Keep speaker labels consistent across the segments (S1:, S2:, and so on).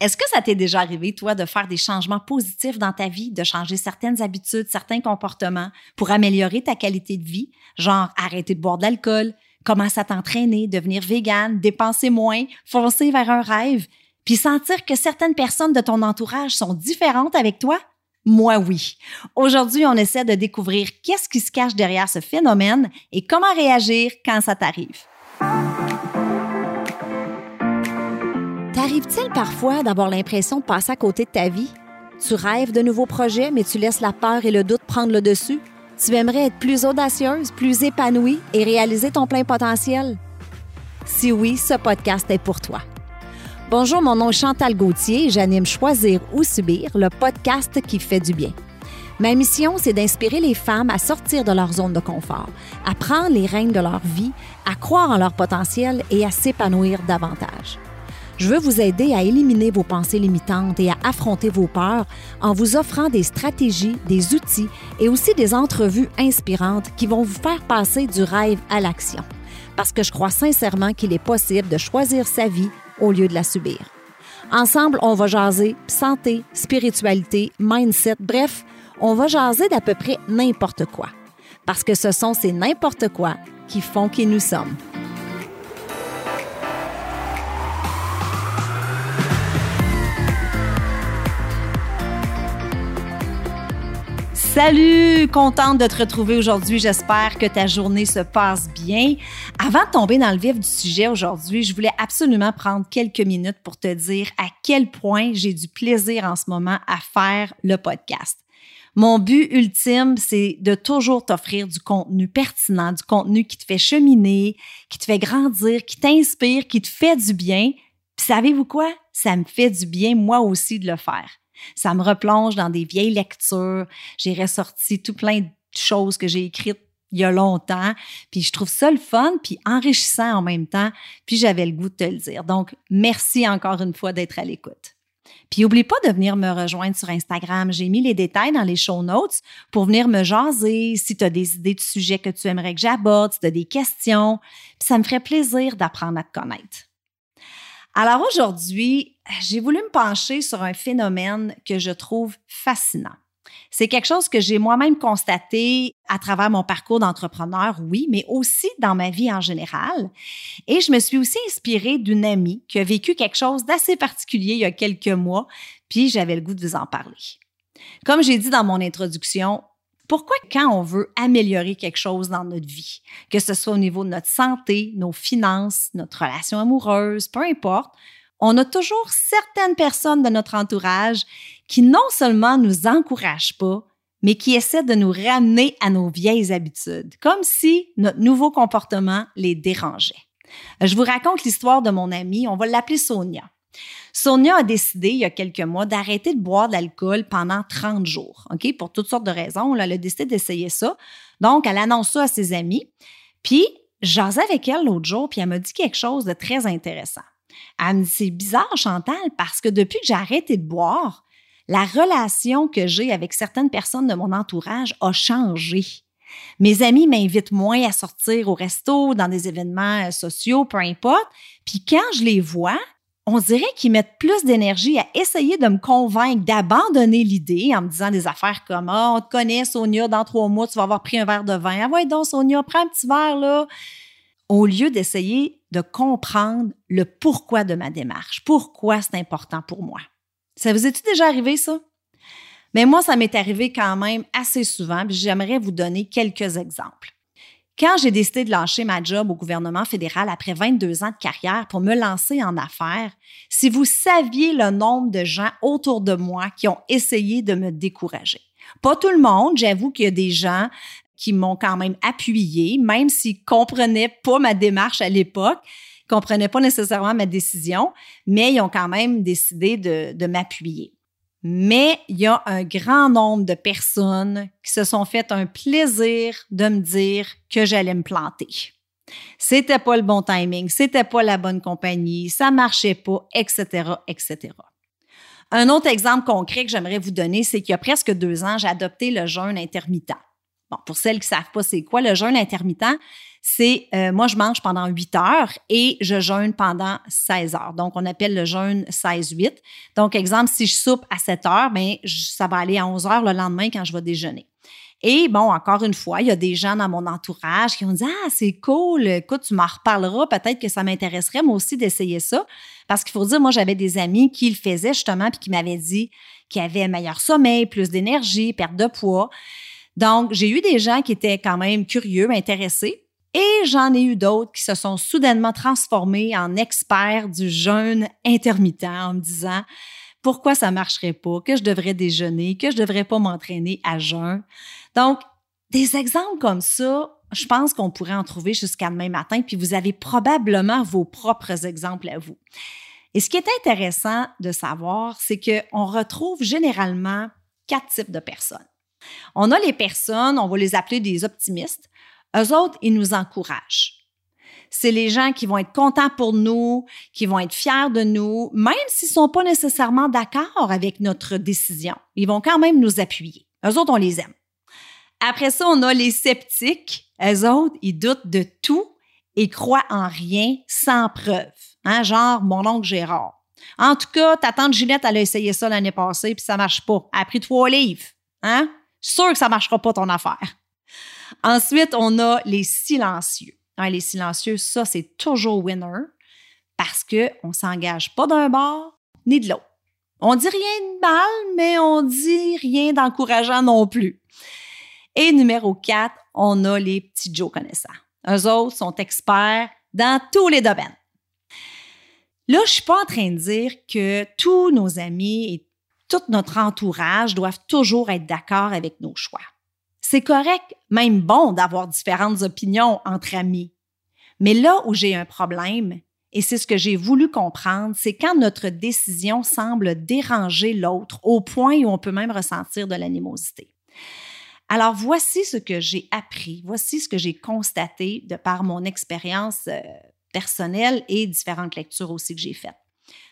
S1: Est-ce que ça t'est déjà arrivé, toi, de faire des changements positifs dans ta vie, de changer certaines habitudes, certains comportements pour améliorer ta qualité de vie, genre arrêter de boire de l'alcool, commencer à t'entraîner, devenir végane, dépenser moins, foncer vers un rêve, puis sentir que certaines personnes de ton entourage sont différentes avec toi? Moi, oui. Aujourd'hui, on essaie de découvrir qu'est-ce qui se cache derrière ce phénomène et comment réagir quand ça t'arrive. T'arrive-t-il parfois d'avoir l'impression de passer à côté de ta vie? Tu rêves de nouveaux projets, mais tu laisses la peur et le doute prendre le dessus? Tu aimerais être plus audacieuse, plus épanouie et réaliser ton plein potentiel? Si oui, ce podcast est pour toi. Bonjour, mon nom est Chantal Gauthier et j'anime Choisir ou Subir, le podcast qui fait du bien. Ma mission, c'est d'inspirer les femmes à sortir de leur zone de confort, à prendre les rênes de leur vie, à croire en leur potentiel et à s'épanouir davantage. Je veux vous aider à éliminer vos pensées limitantes et à affronter vos peurs en vous offrant des stratégies, des outils et aussi des entrevues inspirantes qui vont vous faire passer du rêve à l'action. Parce que je crois sincèrement qu'il est possible de choisir sa vie au lieu de la subir. Ensemble, on va jaser santé, spiritualité, mindset, bref, on va jaser d'à peu près n'importe quoi. Parce que ce sont ces n'importe quoi qui font qui nous sommes. Salut, contente de te retrouver aujourd'hui. J'espère que ta journée se passe bien. Avant de tomber dans le vif du sujet aujourd'hui, je voulais absolument prendre quelques minutes pour te dire à quel point j'ai du plaisir en ce moment à faire le podcast. Mon but ultime, c'est de toujours t'offrir du contenu pertinent, du contenu qui te fait cheminer, qui te fait grandir, qui t'inspire, qui te fait du bien. Puis savez-vous quoi? Ça me fait du bien moi aussi de le faire. Ça me replonge dans des vieilles lectures. J'ai ressorti tout plein de choses que j'ai écrites il y a longtemps, puis je trouve ça le fun, puis enrichissant en même temps, puis j'avais le goût de te le dire. Donc, merci encore une fois d'être à l'écoute. Puis n'oublie pas de venir me rejoindre sur Instagram. J'ai mis les détails dans les show notes pour venir me jaser si tu as des idées de sujets que tu aimerais que j'aborde, si tu as des questions. Puis ça me ferait plaisir d'apprendre à te connaître. Alors aujourd'hui, j'ai voulu me pencher sur un phénomène que je trouve fascinant. C'est quelque chose que j'ai moi-même constaté à travers mon parcours d'entrepreneur, oui, mais aussi dans ma vie en général. Et je me suis aussi inspirée d'une amie qui a vécu quelque chose d'assez particulier il y a quelques mois, puis j'avais le goût de vous en parler. Comme j'ai dit dans mon introduction, pourquoi quand on veut améliorer quelque chose dans notre vie, que ce soit au niveau de notre santé, nos finances, notre relation amoureuse, peu importe, on a toujours certaines personnes de notre entourage qui non seulement nous encouragent pas, mais qui essaient de nous ramener à nos vieilles habitudes, comme si notre nouveau comportement les dérangeait. Je vous raconte l'histoire de mon amie, on va l'appeler Sonia. Sonia a décidé il y a quelques mois d'arrêter de boire de l'alcool pendant 30 jours, OK? Pour toutes sortes de raisons. Elle a décidé d'essayer ça. Donc, elle annonce ça à ses amis. Puis, j'asais avec elle l'autre jour, puis elle m'a dit quelque chose de très intéressant. Elle me dit, c'est bizarre, Chantal, parce que depuis que j'ai arrêté de boire, la relation que j'ai avec certaines personnes de mon entourage a changé. Mes amis m'invitent moins à sortir au resto, dans des événements euh, sociaux, peu importe. Puis quand je les vois, on dirait qu'ils mettent plus d'énergie à essayer de me convaincre d'abandonner l'idée en me disant des affaires comme Ah, on te connaît, Sonia, dans trois mois, tu vas avoir pris un verre de vin. Ah ouais, donc, Sonia, prends un petit verre, là. Au lieu d'essayer de comprendre le pourquoi de ma démarche, pourquoi c'est important pour moi. Ça vous est-il déjà arrivé, ça? Mais moi, ça m'est arrivé quand même assez souvent, puis j'aimerais vous donner quelques exemples. Quand j'ai décidé de lâcher ma job au gouvernement fédéral après 22 ans de carrière pour me lancer en affaires, si vous saviez le nombre de gens autour de moi qui ont essayé de me décourager. Pas tout le monde, j'avoue qu'il y a des gens qui m'ont quand même appuyé, même s'ils comprenaient pas ma démarche à l'époque, comprenaient pas nécessairement ma décision, mais ils ont quand même décidé de, de m'appuyer mais il y a un grand nombre de personnes qui se sont fait un plaisir de me dire que j'allais me planter. C'était pas le bon timing, c'était pas la bonne compagnie, ça marchait pas, etc., etc. Un autre exemple concret que j'aimerais vous donner, c'est qu'il y a presque deux ans, j'ai adopté le jeûne intermittent. Bon, pour celles qui savent pas c'est quoi, le jeûne intermittent, c'est euh, moi, je mange pendant 8 heures et je jeûne pendant 16 heures. Donc, on appelle le jeûne 16-8. Donc, exemple, si je soupe à 7 heures, bien, ça va aller à 11 heures le lendemain quand je vais déjeuner. Et bon, encore une fois, il y a des gens dans mon entourage qui ont dit Ah, c'est cool, écoute, tu m'en reparleras, peut-être que ça m'intéresserait moi aussi d'essayer ça. Parce qu'il faut dire, moi, j'avais des amis qui le faisaient justement, puis qui m'avaient dit qu'ils avaient un meilleur sommeil, plus d'énergie, perte de poids. Donc, j'ai eu des gens qui étaient quand même curieux, intéressés. Et j'en ai eu d'autres qui se sont soudainement transformés en experts du jeûne intermittent en me disant pourquoi ça marcherait pas, que je devrais déjeuner, que je devrais pas m'entraîner à jeûn. Donc, des exemples comme ça, je pense qu'on pourrait en trouver jusqu'à demain matin, puis vous avez probablement vos propres exemples à vous. Et ce qui est intéressant de savoir, c'est qu'on retrouve généralement quatre types de personnes. On a les personnes, on va les appeler des optimistes. Eux autres, ils nous encouragent. C'est les gens qui vont être contents pour nous, qui vont être fiers de nous, même s'ils ne sont pas nécessairement d'accord avec notre décision. Ils vont quand même nous appuyer. Eux autres, on les aime. Après ça, on a les sceptiques. Eux autres, ils doutent de tout et croient en rien sans preuve. Hein? Genre mon oncle Gérard. En tout cas, ta tante Ginette, elle a essayé ça l'année passée, puis ça marche pas. Elle a pris trois livres. Hein? Sûr que ça marchera pas ton affaire. Ensuite, on a les silencieux. Les silencieux, ça, c'est toujours winner parce qu'on ne s'engage pas d'un bord ni de l'autre. On dit rien de mal, mais on dit rien d'encourageant non plus. Et numéro 4, on a les petits Joe connaissants. Eux autres sont experts dans tous les domaines. Là, je ne suis pas en train de dire que tous nos amis et tout notre entourage doivent toujours être d'accord avec nos choix. C'est correct, même bon, d'avoir différentes opinions entre amis. Mais là où j'ai un problème, et c'est ce que j'ai voulu comprendre, c'est quand notre décision semble déranger l'autre au point où on peut même ressentir de l'animosité. Alors voici ce que j'ai appris, voici ce que j'ai constaté de par mon expérience euh, personnelle et différentes lectures aussi que j'ai faites.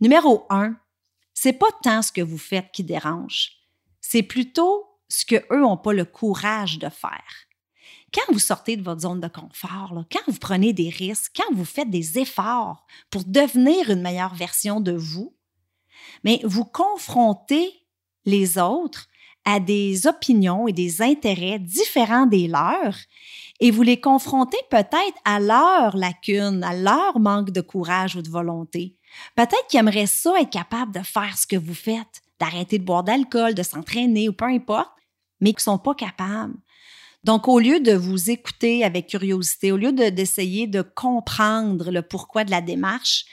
S1: Numéro un, c'est pas tant ce que vous faites qui dérange, c'est plutôt ce que eux n'ont pas le courage de faire. Quand vous sortez de votre zone de confort, quand vous prenez des risques, quand vous faites des efforts pour devenir une meilleure version de vous, mais vous confrontez les autres à des opinions et des intérêts différents des leurs et vous les confrontez peut-être à leur lacune, à leur manque de courage ou de volonté. Peut-être qu'ils aimeraient ça être capable de faire ce que vous faites, d'arrêter de boire d'alcool, de s'entraîner ou peu importe, mais qu'ils ne sont pas capables. Donc, au lieu de vous écouter avec curiosité, au lieu d'essayer de, comprendre le pourquoi de la démarche,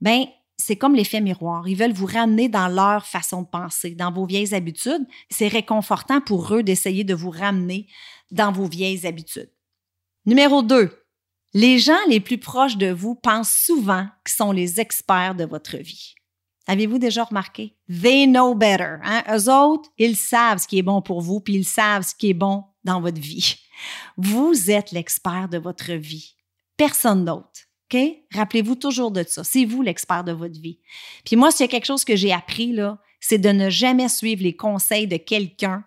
S1: ben c'est comme l'effet miroir. Ils veulent vous ramener dans leur façon de penser, dans vos vieilles habitudes. C'est réconfortant pour eux d'essayer de vous ramener dans vos vieilles habitudes. Numéro 2. Les gens les plus proches de vous pensent souvent qu'ils sont les experts de votre vie. Avez-vous déjà remarqué? They know better. Hein? Eux autres, ils savent ce qui est bon pour vous, puis ils savent ce qui est bon dans votre vie. Vous êtes l'expert de votre vie. Personne d'autre. OK? Rappelez-vous toujours de ça. C'est vous l'expert de votre vie. Puis moi, s'il y a quelque chose que j'ai appris, là, c'est de ne jamais suivre les conseils de quelqu'un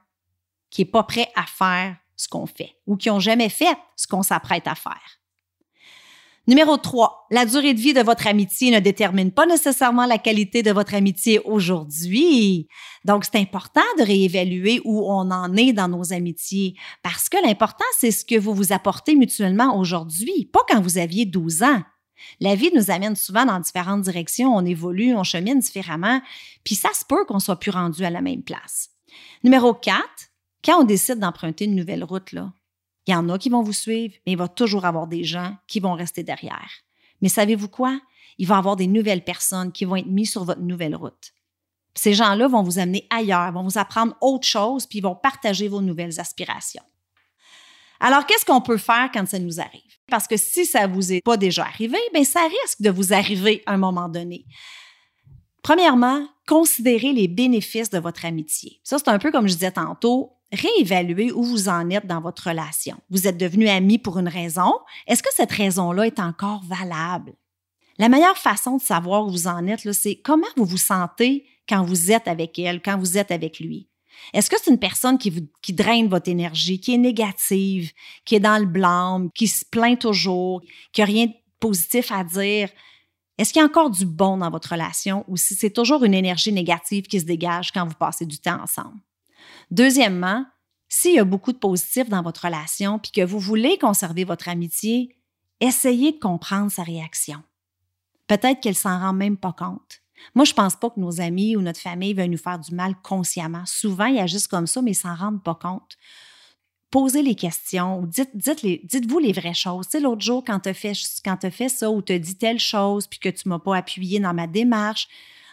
S1: qui n'est pas prêt à faire ce qu'on fait ou qui n'ont jamais fait ce qu'on s'apprête à faire. Numéro 3, la durée de vie de votre amitié ne détermine pas nécessairement la qualité de votre amitié aujourd'hui. Donc, c'est important de réévaluer où on en est dans nos amitiés parce que l'important, c'est ce que vous vous apportez mutuellement aujourd'hui, pas quand vous aviez 12 ans. La vie nous amène souvent dans différentes directions, on évolue, on chemine différemment, puis ça se peut qu'on soit plus rendu à la même place. Numéro 4, quand on décide d'emprunter une nouvelle route, là, il y en a qui vont vous suivre, mais il va toujours avoir des gens qui vont rester derrière. Mais savez-vous quoi? Il va y avoir des nouvelles personnes qui vont être mises sur votre nouvelle route. ces gens-là vont vous amener ailleurs, vont vous apprendre autre chose, puis ils vont partager vos nouvelles aspirations. Alors, qu'est-ce qu'on peut faire quand ça nous arrive? Parce que si ça ne vous est pas déjà arrivé, bien, ça risque de vous arriver à un moment donné. Premièrement, considérez les bénéfices de votre amitié. Ça, c'est un peu comme je disais tantôt, réévaluer où vous en êtes dans votre relation. Vous êtes devenus amis pour une raison. Est-ce que cette raison-là est encore valable? La meilleure façon de savoir où vous en êtes, c'est comment vous vous sentez quand vous êtes avec elle, quand vous êtes avec lui. Est-ce que c'est une personne qui draine votre énergie, qui est négative, qui est dans le blâme, qui se plaint toujours, qui n'a rien de positif à dire? Est-ce qu'il y a encore du bon dans votre relation ou si c'est toujours une énergie négative qui se dégage quand vous passez du temps ensemble? Deuxièmement, s'il y a beaucoup de positif dans votre relation puis que vous voulez conserver votre amitié, essayez de comprendre sa réaction. Peut-être qu'elle s'en rend même pas compte. Moi, je pense pas que nos amis ou notre famille veulent nous faire du mal consciemment. Souvent, ils agissent comme ça, mais ils s'en rendent pas compte. Posez les questions ou dites-vous les vraies choses. Tu sais, l'autre jour, quand tu as, fait, ça ou tu dit telle chose puis que tu m'as pas appuyé dans ma démarche,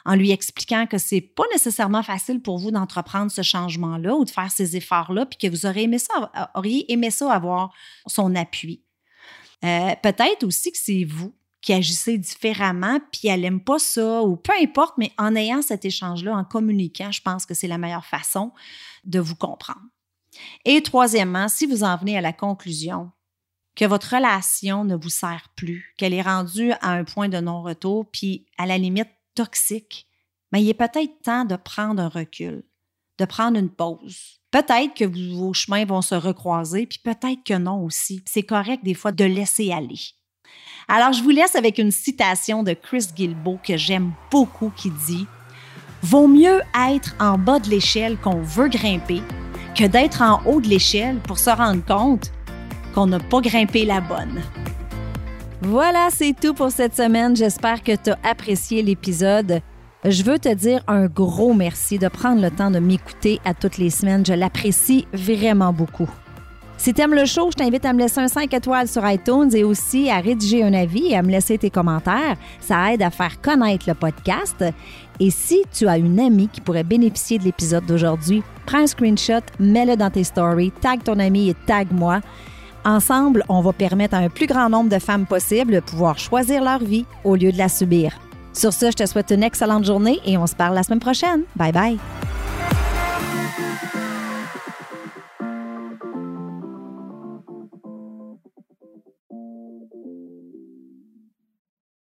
S1: en lui expliquant que c'est pas nécessairement facile pour vous d'entreprendre ce changement-là ou de faire ces efforts-là, puis que vous auriez aimé ça, avoir son appui. Euh, peut-être aussi que c'est vous qui agissez différemment, puis elle n'aime pas ça, ou peu importe, mais en ayant cet échange-là, en communiquant, je pense que c'est la meilleure façon de vous comprendre. Et troisièmement, si vous en venez à la conclusion que votre relation ne vous sert plus, qu'elle est rendue à un point de non-retour, puis à la limite toxique, mais il est peut-être temps de prendre un recul, de prendre une pause. Peut-être que vos chemins vont se recroiser, puis peut-être que non aussi. C'est correct des fois de laisser aller. Alors, je vous laisse avec une citation de Chris Gilbo que j'aime beaucoup qui dit Vaut mieux être en bas de l'échelle qu'on veut grimper que d'être en haut de l'échelle pour se rendre compte qu'on n'a pas grimpé la bonne. Voilà, c'est tout pour cette semaine. J'espère que tu as apprécié l'épisode. Je veux te dire un gros merci de prendre le temps de m'écouter à toutes les semaines. Je l'apprécie vraiment beaucoup. Si tu aimes le show, je t'invite à me laisser un 5 étoiles sur iTunes et aussi à rédiger un avis et à me laisser tes commentaires. Ça aide à faire connaître le podcast. Et si tu as une amie qui pourrait bénéficier de l'épisode d'aujourd'hui, prends un screenshot, mets-le dans tes stories, tag ton ami et tag moi. Ensemble, on va permettre à un plus grand nombre de femmes possible de pouvoir choisir leur vie au lieu de la subir. Sur ce, je te souhaite une excellente journée et on se parle la semaine prochaine. Bye bye.